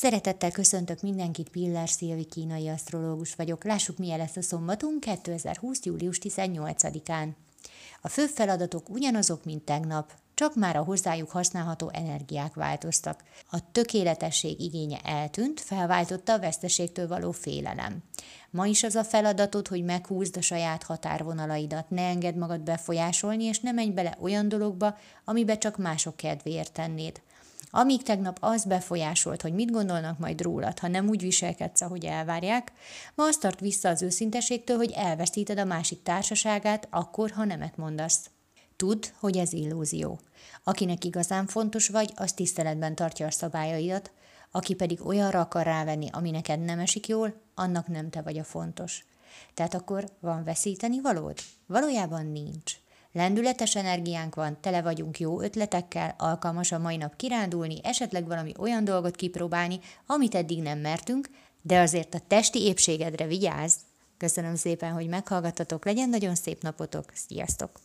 Szeretettel köszöntök mindenkit, Pillár Szilvi kínai asztrológus vagyok. Lássuk, milyen lesz a szombatunk 2020. július 18-án. A fő feladatok ugyanazok, mint tegnap, csak már a hozzájuk használható energiák változtak. A tökéletesség igénye eltűnt, felváltotta a veszteségtől való félelem. Ma is az a feladatod, hogy meghúzd a saját határvonalaidat, ne engedd magad befolyásolni, és ne menj bele olyan dologba, amibe csak mások kedvéért tennéd. Amíg tegnap az befolyásolt, hogy mit gondolnak majd rólad, ha nem úgy viselkedsz, ahogy elvárják, ma azt tart vissza az őszinteségtől, hogy elveszíted a másik társaságát, akkor, ha nemet mondasz. Tudd, hogy ez illúzió. Akinek igazán fontos vagy, az tiszteletben tartja a szabályaidat, aki pedig olyanra akar rávenni, ami neked nem esik jól, annak nem te vagy a fontos. Tehát akkor van veszíteni valód? Valójában nincs. Lendületes energiánk van, tele vagyunk jó ötletekkel, alkalmas a mai nap kirándulni, esetleg valami olyan dolgot kipróbálni, amit eddig nem mertünk, de azért a testi épségedre vigyázz! Köszönöm szépen, hogy meghallgattatok, legyen nagyon szép napotok, sziasztok!